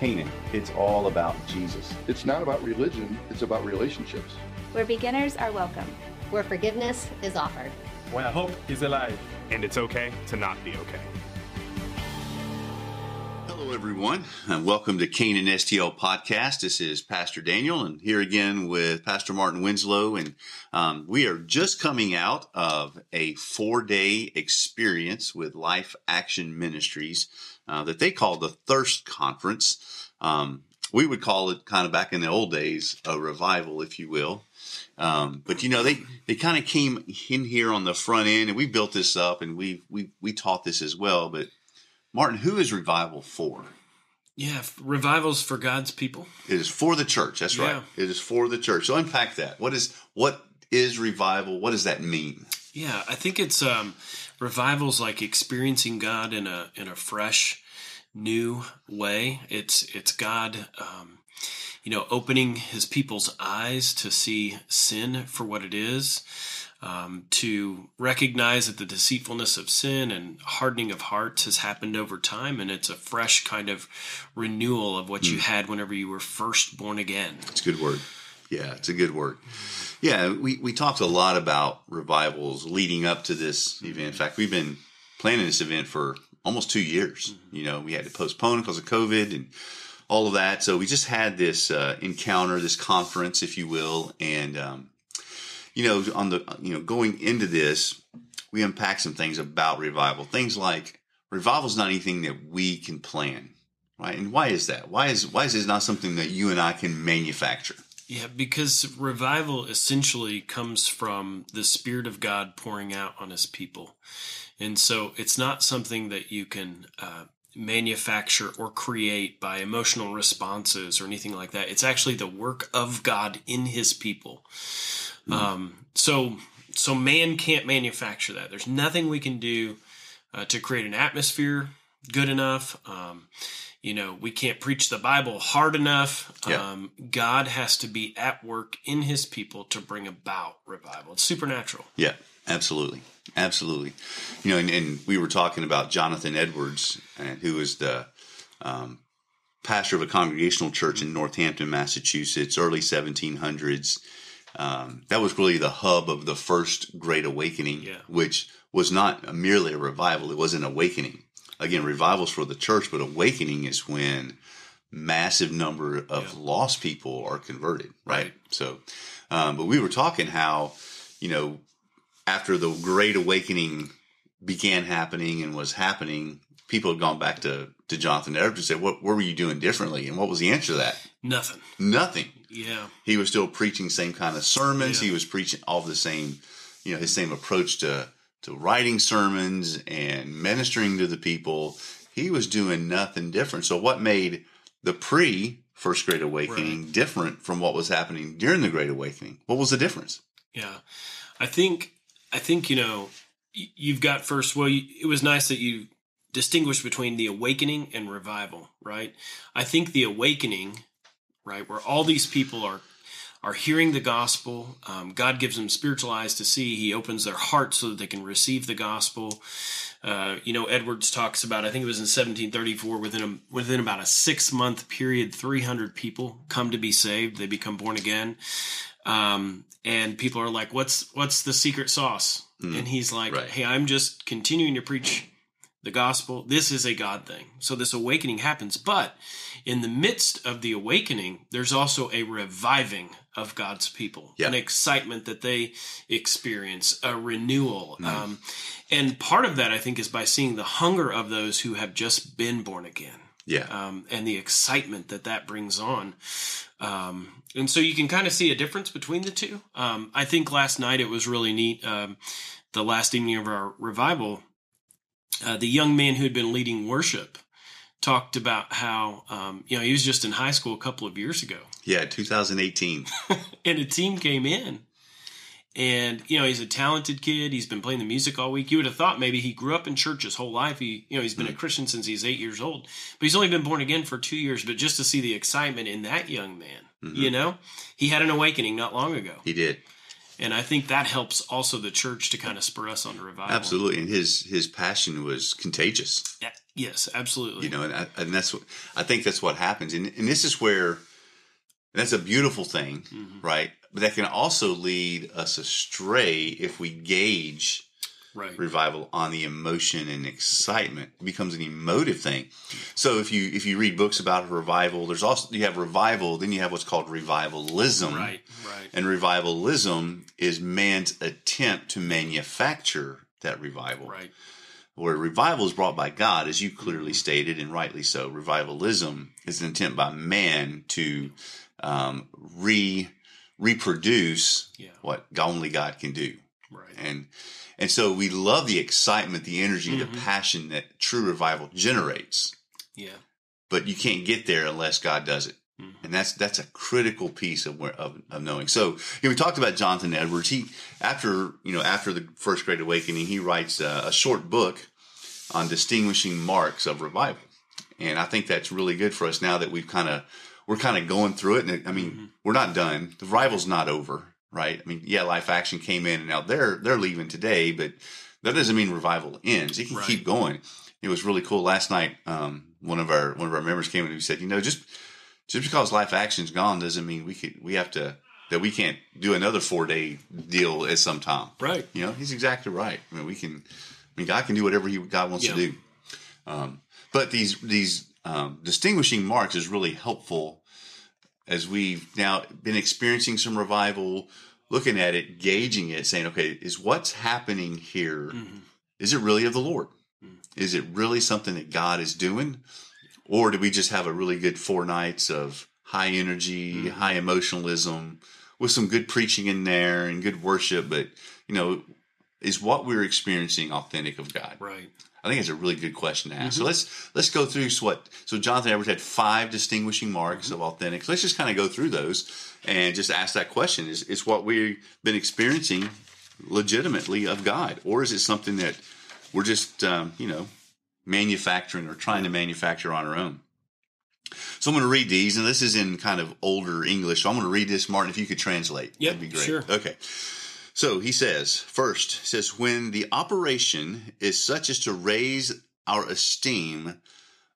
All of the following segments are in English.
Canaan, it's all about Jesus. It's not about religion, it's about relationships. Where beginners are welcome. Where forgiveness is offered. Where hope is alive. And it's okay to not be okay. Hello, everyone, and welcome to Canaan STL podcast. This is Pastor Daniel, and here again with Pastor Martin Winslow. And um, we are just coming out of a four day experience with Life Action Ministries uh, that they call the Thirst Conference. Um, we would call it kind of back in the old days a revival, if you will. Um, but you know, they, they kind of came in here on the front end and we built this up and we, we, we taught this as well. But Martin, who is revival for? Yeah, revivals for God's people. It is for the church. That's right. It is for the church. So unpack that. What is what is revival? What does that mean? Yeah, I think it's um, revivals like experiencing God in a in a fresh, new way. It's it's God, um, you know, opening His people's eyes to see sin for what it is, um, to recognize that the deceitfulness of sin and hardening of hearts has happened over time, and it's a fresh kind of renewal of what you had whenever you were first born again. It's a good word. Yeah, it's a good word. Yeah, we, we talked a lot about revivals leading up to this event. In fact, we've been planning this event for almost two years. You know, we had to postpone because of COVID and all of that. So we just had this uh, encounter, this conference, if you will, and um, you know, on the you know going into this, we unpack some things about revival. Things like revival is not anything that we can plan, right? And why is that? Why is why is this not something that you and I can manufacture? Yeah, because revival essentially comes from the Spirit of God pouring out on His people. And so it's not something that you can uh, manufacture or create by emotional responses or anything like that. It's actually the work of God in His people. Um, so, so man can't manufacture that. There's nothing we can do uh, to create an atmosphere good enough. Um, you know, we can't preach the Bible hard enough. Yeah. Um, God has to be at work in his people to bring about revival. It's supernatural. Yeah, absolutely. Absolutely. You know, and, and we were talking about Jonathan Edwards, and who is the um, pastor of a congregational church in Northampton, Massachusetts, early 1700s. Um, that was really the hub of the first Great Awakening, Yeah. which was not merely a revival, it was an awakening. Again, revivals for the church, but awakening is when massive number of Yeah. lost people are converted, right? Right. So, um, but we were talking how, you know, after the Great Awakening began happening and was happening, people had gone back to, to Jonathan Edwards and said, what, what were you doing differently? And what was the answer to that? Nothing. Nothing. Yeah. He was still preaching same kind of sermons. Yeah. He was preaching all the same, you know, his same approach to, to writing sermons and ministering to the people. He was doing nothing different. So what made the pre First Great Awakening different from what was happening during the Great Awakening? What was the difference? Yeah. I think, I think, you know, you've got first, well, you, it was nice that you distinguished between the awakening and revival, right? I think the awakening, right, where all these people are, are hearing the gospel. Um, God gives them spiritual eyes to see. He opens their hearts so that they can receive the gospel. Uh, you know, Edwards talks about. I think it was in 1734. Within a within about a six month period, 300 people come to be saved. They become born again um, and people are like, "What's what's the secret sauce?" And he's like, Right. "Hey, I'm just continuing to preach the gospel. This is a God thing." So this awakening happens, but in the midst of the awakening, there's also a reviving of God's people, Yeah. an excitement that they experience, a renewal, um, and part of that I think is by seeing the hunger of those who have just been born again Yeah. um, and the excitement that that brings on. Um, and so you can kind of see a difference between the two. Um, I think last night it was really neat. Um, the last evening of our revival, uh, the young man who had been leading worship talked about how, um, you know, he was just in high school a couple of years ago yeah. 2018. and a team came in. And you know he's a talented kid. He's been playing the music all week. You would have thought maybe he grew up in church his whole life. He, you know, he's been a Christian since he's eight years old, but he's only been born again for two years. But just to see the excitement in that young man, mm-hmm. you know, he had an awakening not long ago, He did. and I think that helps also the church to kind of spur us on to revival. Absolutely. And his, his passion was contagious. Yeah, Yes, absolutely. You know, and, I, and that's what I think that's what happens, and and this is where that's a beautiful thing, Mhm. right? But that can also lead us astray if we gauge right. revival on the emotion and excitement. It becomes an emotive thing. So if you if you read books about revival, there's also you have revival, then you have what's called revivalism. Right. Right. And revivalism is man's attempt to manufacture that revival. Right. Where revival is brought by God, as you clearly stated, and rightly so. Revivalism is an attempt by man to um, re reproduce Yeah. what only God can do Right. and and so we love the excitement, the energy, Mhm. the passion that true revival generates. Yeah. But you can't get there unless God does it, Mhm. and that's that's a critical piece of where, of, of knowing. So you know, we talked about Jonathan Edwards. He after you know after the First Great Awakening, he writes a, a short book on distinguishing marks of revival, and I think that's really good for us now that we've kind of we're kind of going through it. And I mean, Mhm. we're not done. The revival's not over, right? I mean, yeah, Life Action came in and now they're they're leaving today, but that doesn't mean revival ends. It can Right. keep going. It was really cool last night. Um, one of our one of our members came in and said, you know, just just because Life Action's gone doesn't mean we could we have to that we can't do another four day deal at some time. Right. You know, he's exactly right. I mean, we can. I mean, God can do whatever he God wants Yeah. to do. Um, but these these um, distinguishing marks is really helpful as we've now been experiencing some revival, looking at it, gauging it, saying, okay, is what's happening here? Mhm. Is it really of the Lord? Mm. Is it really something that God is doing? Or do we just have a really good four nights of high energy, Mhm. high emotionalism with some good preaching in there and good worship? But, you know, is what we're experiencing authentic of God? Right. I think it's a really good question to ask. Mm-hmm. So let's let's go through what. So Jonathan Edwards had five distinguishing marks Mm-hmm. of authentic. So let's just kind of go through those and just ask that question: Is is what we've been experiencing legitimately of God, or is it something that we're just um, you know manufacturing or trying to manufacture on our own? So I'm going to read these, and this is in kind of older English. So I'm going to read this, Martin. If you could translate, Yep, that'd be great. sure. Okay. So he says, first, he says, when the operation is such as to raise our esteem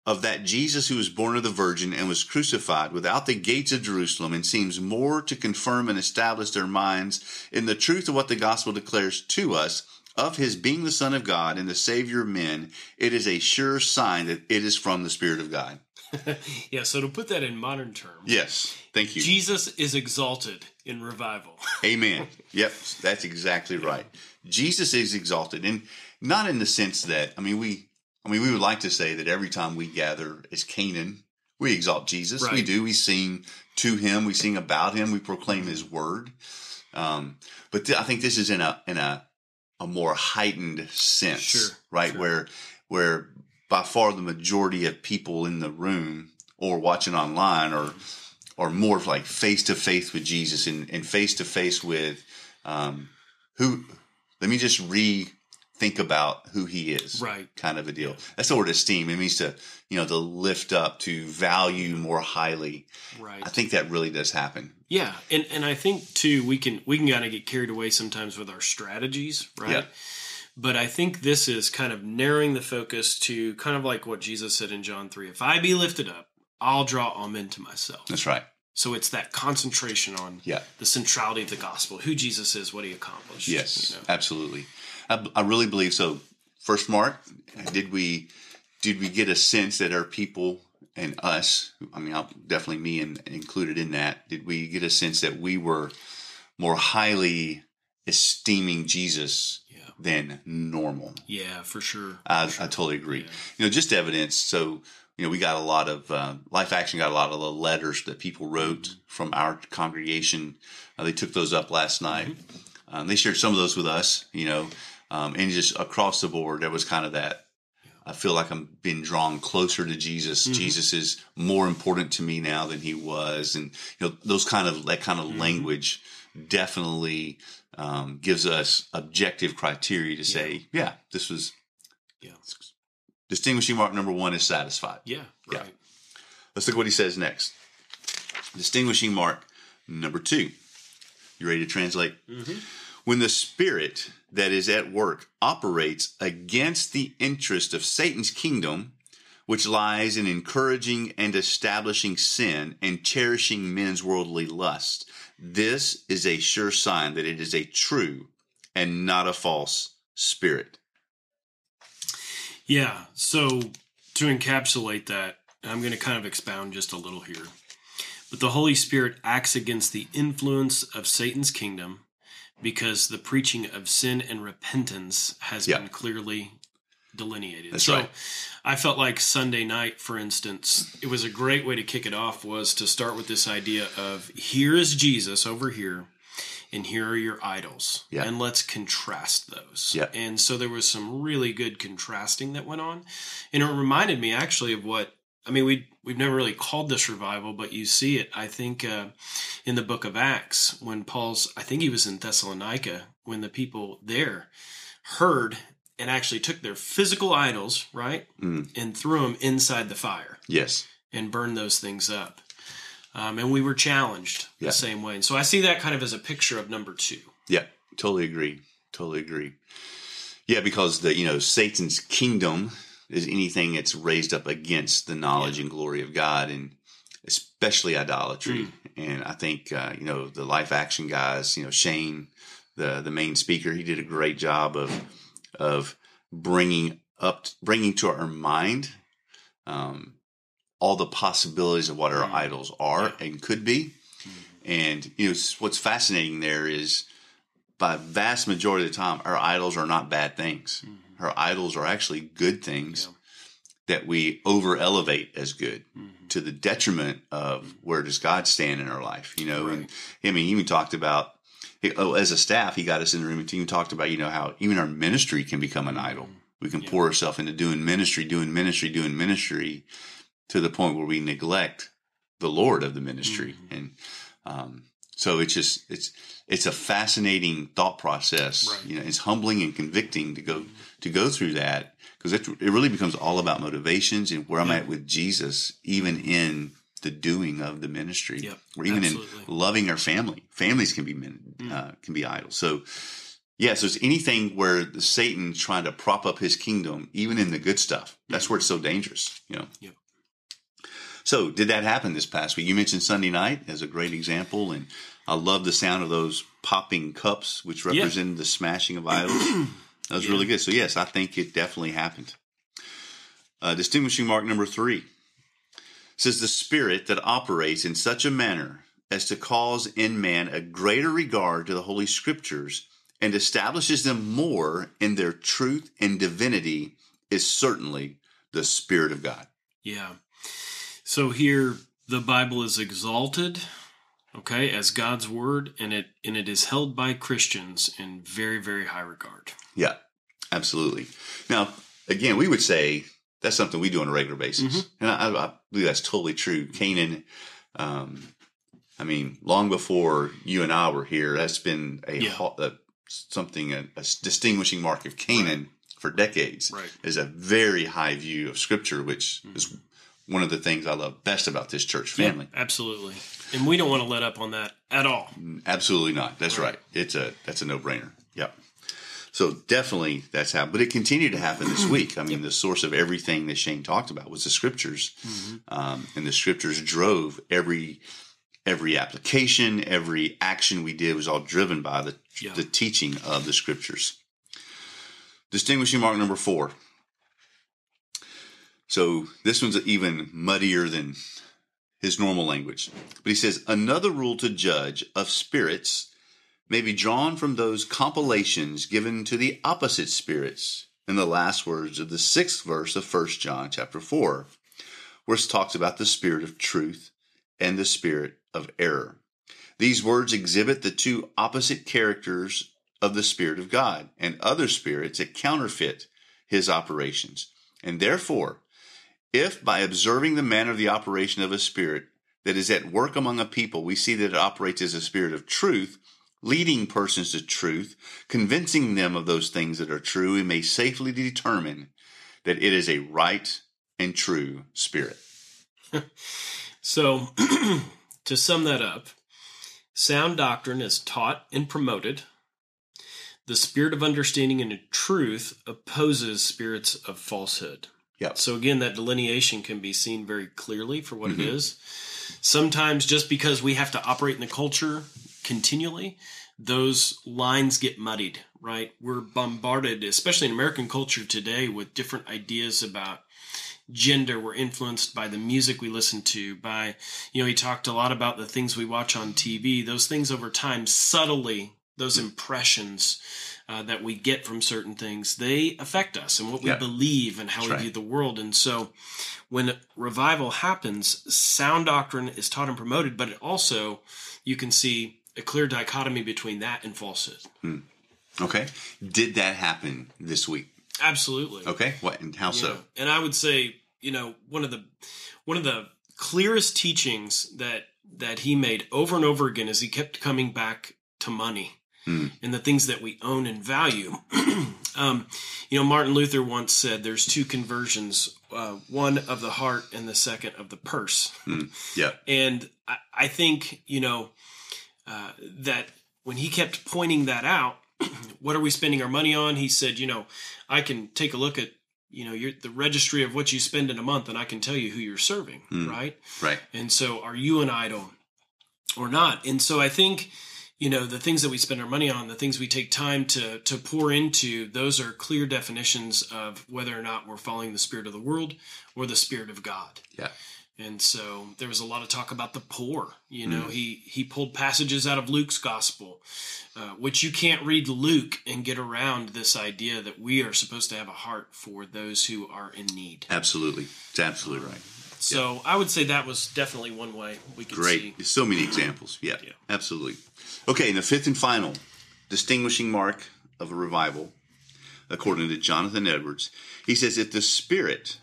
of that Jesus who was born of the Virgin and was crucified without the gates of Jerusalem, and seems more to confirm and establish their minds in the truth of what the gospel declares to us of his being the Son of God and the Savior of men, it is a sure sign that it is from the Spirit of God. yeah. So to put that in modern terms, Yes. Thank you. Jesus is exalted in revival. Amen. Yep, that's exactly right. Jesus is exalted, and not in the sense that I mean we, I mean we would like to say that every time we gather as Canaan, we exalt Jesus. We do. We sing to Him. We sing about Him. We proclaim His word. Um, but th- I think this is in a in a a more heightened sense, Sure, right? sure. Where where by far the majority of people in the room or watching online or or more like face to face with Jesus and, and face to face with um, who. Let me just re think about who He is, Right. Kind of a deal. That's the word esteem. It means to you know to lift up, to value more highly. Right. I think that really does happen. Yeah, and and I think too we can we can kind of get carried away sometimes with our strategies, right? Yeah. But I think this is kind of narrowing the focus to kind of like what Jesus said in John three: "If I be lifted up, I'll draw amen to myself." That's right. So it's that concentration on Yeah. the centrality of the gospel, who Jesus is, what he accomplished. Yes, you know? absolutely. I, I really believe so. First, Mark, did we did we get a sense that our people and us? I mean, I'll- definitely me and included in that. Did we get a sense that we were more highly esteeming Jesus yeah, than normal? yeah, for sure. I, For sure. I totally agree. Yeah. You know, just evidence. So, you know, we got a lot of uh, Life Action got a lot of the letters that people wrote Mm-hmm. from our congregation. Uh, they took those up last night. Mm-hmm. Um, they shared some of those with us. You know, um, and just across the board, there was kind of that. I feel like I'm being drawn closer to Jesus. Mhm. Jesus is more important to me now than he was, and you know those kind of that kind of Mhm. language definitely um, gives us objective criteria to say, yeah, this was Yeah. Distinguishing mark number one is satisfied. Yeah, Yeah. right. Let's look what he says next. Distinguishing mark number two. You ready to translate? Mhm. When the spirit that is at work operates against the interest of Satan's kingdom, which lies in encouraging and establishing sin and cherishing men's worldly lust. This is a sure sign that it is a true and not a false spirit. Yeah. So to encapsulate that, I'm going to kind of expound just a little here. But the Holy Spirit acts against the influence of Satan's kingdom because the preaching of sin and repentance has Yeah. been clearly delineated. That's so right. I felt like Sunday night, for instance, it was a great way to kick it off was to start with this idea of here is Jesus over here and here are your idols. Yeah. And let's contrast those. Yeah. And so there was some really good contrasting that went on. And it reminded me actually of what I mean, we we've never really called this revival, but you see it. I think uh, in the book of Acts when Paul's, I think he was in Thessalonica when the people there heard and actually took their physical idols, right, Mm. and threw them inside the fire Yes. and burned those things up. Um, and we were challenged Yeah. the same way. And so I see that kind of as a picture of number two. Yeah, totally agree. Totally agree. Yeah, because the you know Satan's kingdom is anything that's raised up against the knowledge and glory of God, and especially idolatry. And I think uh, you know the life action guys, you know Shane, the the main speaker, he did a great job of of bringing up bringing to our mind um, all the possibilities of what our Mm. idols are Yeah. and could be. And you know what's fascinating there is by vast majority of the time, our idols are not bad things. Mm-hmm. Our idols are actually good things Yeah. that we over elevate as good Mhm. to the detriment of where does God stand in our life, you know? And I mean, he even talked about, oh, as a staff, he got us in the room and even talked about, you know, how even our ministry can become an idol. We can Yeah. pour ourselves into doing ministry, doing ministry, doing ministry to the point where we neglect the Lord of the ministry. Mhm. And, um, so it's just, it's, it's a fascinating thought process. Right. You know, it's humbling and convicting to go, to go through that because it, it really becomes all about motivations and where I'm Yeah. at with Jesus, even in the doing of the ministry, Yep, or even absolutely. in loving our family. Families can be men, Mm. uh, can be idols. So, yeah, so it's anything where the Satan's trying to prop up his kingdom, even in the good stuff. That's where it's so dangerous, you know. Yep. So, did that happen this past week? You mentioned Sunday night as a great example, and I love the sound of those popping cups, which Yeah. represented the smashing of idols. That was Yeah. really good. So, yes, I think it definitely happened. Uh, distinguishing mark number three says the spirit that operates in such a manner as to cause in man a greater regard to the holy scriptures and establishes them more in their truth and divinity is certainly the spirit of God. Yeah. So here the Bible is exalted, okay, as God's word, and it and it is held by Christians in very, very high regard. Yeah, absolutely. Now, again, we would say that's something we do on a regular basis, Mhm. and I, I believe that's totally true. Canaan, um, I mean, long before you and I were here, that's been a, Yeah. a something a, a distinguishing mark of Canaan for decades. Right. Is a very high view of Scripture, which Mm-hmm. is one of the things I love best about this church family. Yeah, absolutely. And we don't want to let up on that at all. Absolutely not. That's right. Right. It's a that's a no brainer. Yep. So definitely that's how, but it continued to happen this week. I mean, the source of everything that Shane talked about was the scriptures, Mm-hmm. um, and the scriptures drove every every application, every action we did was all driven by the Yeah. the teaching of the scriptures. Distinguishing mark number four. So this one's even muddier than his normal language. But he says, another rule to judge of spirits may be drawn from those compilations given to the opposite spirits in the last words of the sixth verse of 1 John chapter 4, where it talks about the spirit of truth and the spirit of error. These words exhibit the two opposite characters of the Spirit of God and other spirits that counterfeit his operations. And therefore, if by observing the manner of the operation of a spirit that is at work among a people, we see that it operates as a spirit of truth, leading persons to truth, convincing them of those things that are true, we may safely determine that it is a right and true spirit. So, to sum that up, sound doctrine is taught and promoted. The spirit of understanding and truth opposes spirits of falsehood. Yep. So again, that delineation can be seen very clearly for what Mhm. it is. Sometimes just because we have to operate in the culture continually, those lines get muddied, right? We're bombarded, especially in American culture today, with different ideas about gender. We're influenced by the music we listen to, by, you know, he talked a lot about the things we watch on TV. Those things over time, subtly, those impressions uh, that we get from certain things, they affect us and what we Yeah. believe and how That's we right. view the world. And so when revival happens, sound doctrine is taught and promoted, but it also, you can see a clear dichotomy between that and falsehood. Okay. Did that happen this week? Absolutely. Okay. What and how so? And I would say, you know, one of the one of the clearest teachings that that he made over and over again is he kept coming back to money Hmm. and the things that we own and value. um, you know, Martin Luther once said there's two conversions, uh, one of the heart and the second of the purse. Yeah. And I, I think, you know, uh, that when he kept pointing that out, what are we spending our money on? He said, you know, I can take a look at, you know, your, the registry of what you spend in a month and I can tell you who you're serving, Mm. right? Right. And so are you an idol or not? And so I think, you know, the things that we spend our money on, the things we take time to to pour into, those are clear definitions of whether or not we're following the spirit of the world or the spirit of God. Yeah. And so there was a lot of talk about the poor. You know, Mm. he he pulled passages out of Luke's gospel, uh, which you can't read Luke and get around this idea that we are supposed to have a heart for those who are in need. Absolutely. It's absolutely right. So I would say that was definitely one way we could Great. see. There's so many examples. Yeah, Yeah. absolutely. Okay, and the fifth and final distinguishing mark of a revival, according to Jonathan Edwards, he says if the spirit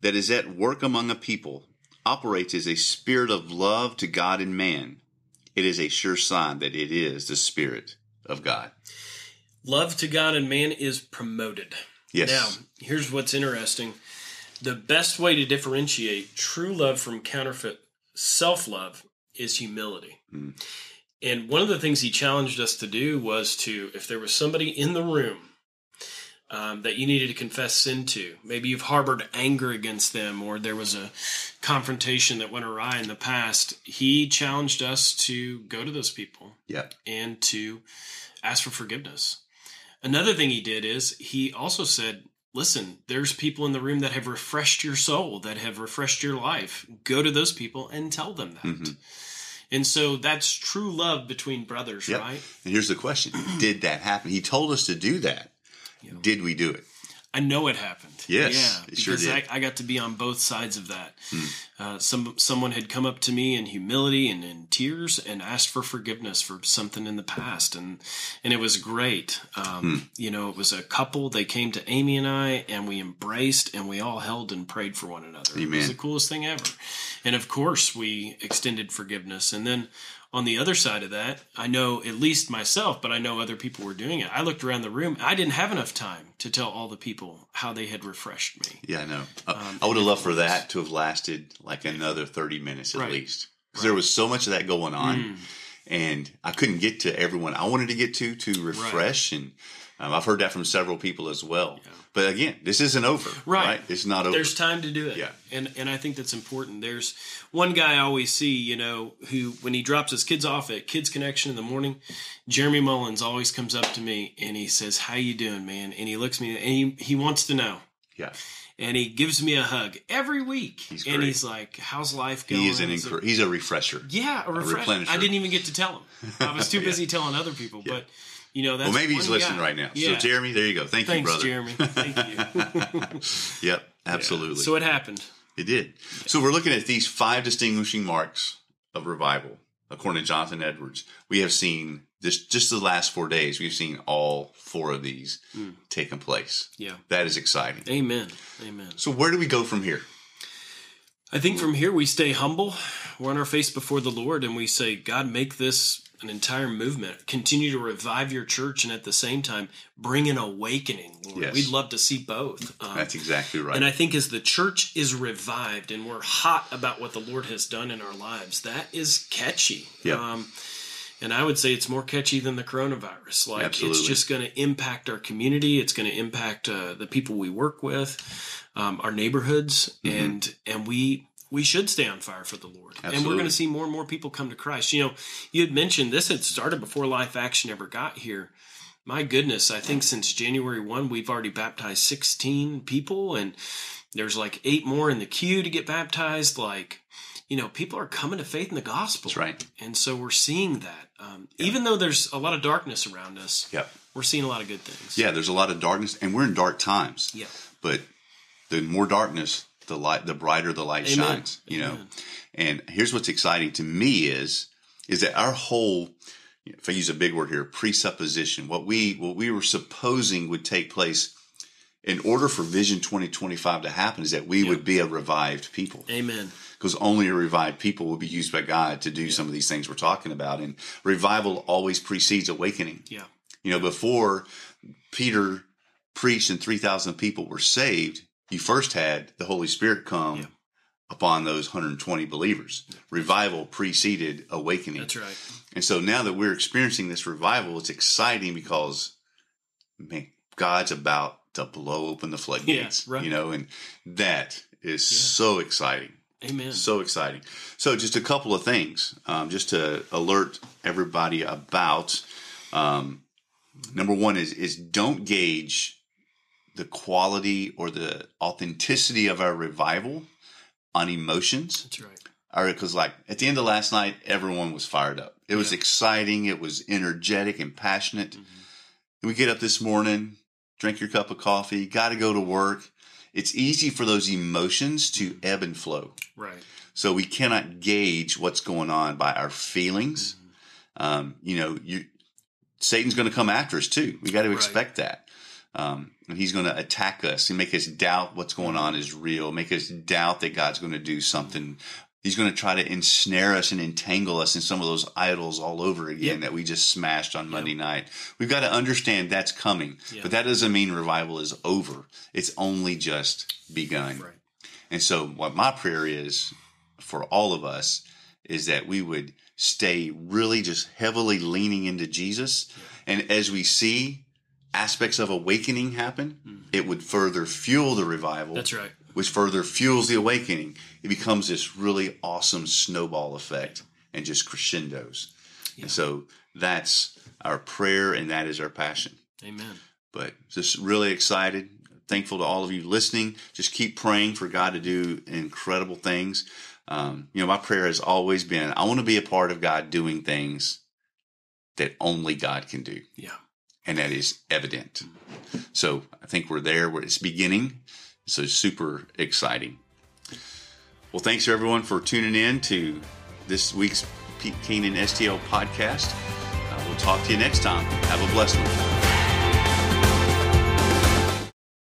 that is at work among a people operates as a spirit of love to God and man, it is a sure sign that it is the spirit of God. Love to God and man is promoted. Yes. Now, here's what's interesting. The best way to differentiate true love from counterfeit self love is humility. Mm. And one of the things he challenged us to do was to, if there was somebody in the room um, that you needed to confess sin to, maybe you've harbored anger against them, or there was a confrontation that went awry in the past, he challenged us to go to those people Yeah. and to ask for forgiveness. Another thing he did is he also said, listen, there's people in the room that have refreshed your soul, that have refreshed your life. Go to those people and tell them that. Mhm. And so that's true love between brothers, Yep. right? And here's the question Did that happen? He told us to do that. Yeah. Did we do it? I know it happened. Yes, yeah, sure because did. I, I got to be on both sides of that. Hmm. Uh, some someone had come up to me in humility and in tears and asked for forgiveness for something in the past, and and it was great. Um, Hmm. You know, it was a couple. They came to Amy and I, and we embraced, and we all held and prayed for one another. It was the coolest thing ever. And of course, we extended forgiveness, and then. On the other side of that, I know at least myself, but I know other people were doing it. I looked around the room. I didn't have enough time to tell all the people how they had refreshed me. Yeah, I know. Uh, Um, I would have loved for that to have lasted like another 30 minutes at Right. least. Because there was so much of that going on. Mm. And I couldn't get to everyone I wanted to get to to refresh. And um, I've heard that from several people as well. Yeah. But again, this isn't over. Right. Right. It's not over. There's time to do it. Yeah. And and I think that's important. There's one guy I always see, you know, who when he drops his kids off at Kids Connection in the morning, Jeremy Mullins always comes up to me and he says, "How you doing, man?" And he looks me and he, he wants to know. yeah. And he gives me a hug every week. He's and he's like, "How's life going?" He is an incre- he's a refresher. yeah, a refresher. replenisher. I didn't even get to tell him. I was too Yeah. busy telling other people. Yeah. But you know, that's well, maybe he's listening guy. right now. Yeah. So, Jeremy, there you go. Thank Thanks, you, brother. Jeremy. Thank you. Yep. Absolutely. So it happened. It did. So we're looking at these five distinguishing marks of revival, according to Jonathan Edwards. We have seen this just the last four days. We've seen all four of these Mm. taking place. Yeah. That is exciting. Amen. Amen. So where do we go from here? I think from here we stay humble. We're on our face before the Lord and we say, God, make this an entire movement. Continue to revive your church and at the same time bring an awakening, Lord. Yes. We'd love to see both. Um, That's exactly right. And I think as the church is revived and we're hot about what the Lord has done in our lives, that is catchy. Yeah. Um, And I would say it's more catchy than the coronavirus. Like Absolutely. it's just going to impact our community. It's going to impact uh, the people we work with, um, our neighborhoods, Mm-hmm. and and we we should stay on fire for the Lord. And we're going to see more and more people come to Christ. You know, you had mentioned this had started before Life Action ever got here. My goodness, I think since January 1, we've already baptized 16 people, and there's like eight more in the queue to get baptized. Like, you know, people are coming to faith in the gospel. That's right. And so we're seeing that. Um, Even though there's a lot of darkness around us, Yep. we're seeing a lot of good things. Yeah, there's a lot of darkness, and we're in dark times. Yeah. But the more darkness, the light, the brighter the light Amen. shines. You know. Amen. And here's what's exciting to me is is that our whole, if I use a big word here, presupposition, what we what we were supposing would take place in order for Vision 2025 to happen is that we would be a revived people. Amen. because only a revived people will be used by God to do some of these things we're talking about. And revival always precedes awakening. Yeah. You know, before Peter preached and 3,000 people were saved, you first had the Holy Spirit come Yeah. upon those 120 believers. Revival preceded awakening. That's right. And so now that we're experiencing this revival, it's exciting because man, God's about to blow open the floodgates. right. You know, and that is so exciting. Amen. So exciting. So, just a couple of things, um, just to alert everybody about. Um, number one is is don't gauge the quality or the authenticity of our revival on emotions. That's right. All right, because like at the end of last night, everyone was fired up. It was Yeah. exciting. It was energetic and passionate. Mhm. We get up this morning, drink your cup of coffee, got to go to work. It's easy for those emotions to ebb and flow. Right. So we cannot gauge what's going on by our feelings. Um, you know, you, Satan's going to come after us too. We got to Right. expect that. Um, and he's going to attack us and make us doubt what's going on is real, make us doubt that God's going to do something. He's going to try to ensnare us and entangle us in some of those idols all over again Yep. that we just smashed on Monday night. We've got to understand that's coming, Yeah. but that doesn't mean revival is over. It's only just begun. Right. And so, what my prayer is for all of us is that we would stay really just heavily leaning into Jesus. And as we see aspects of awakening happen, it would further fuel the revival. Mm-hmm. That's right. Which further fuels the awakening. It becomes this really awesome snowball effect and just crescendos. And so that's our prayer and that is our passion Amen. but just really excited thankful to all of you listening just keep praying for god to do incredible things um, you know my prayer has always been i want to be a part of god doing things that only god can do Yeah. And that is evident. So i think we're there where it's beginning. So super exciting. Well thanks everyone for tuning in to this week's Pete Canaan STL podcast. Uh, we'll talk to you next time. Have a blessed one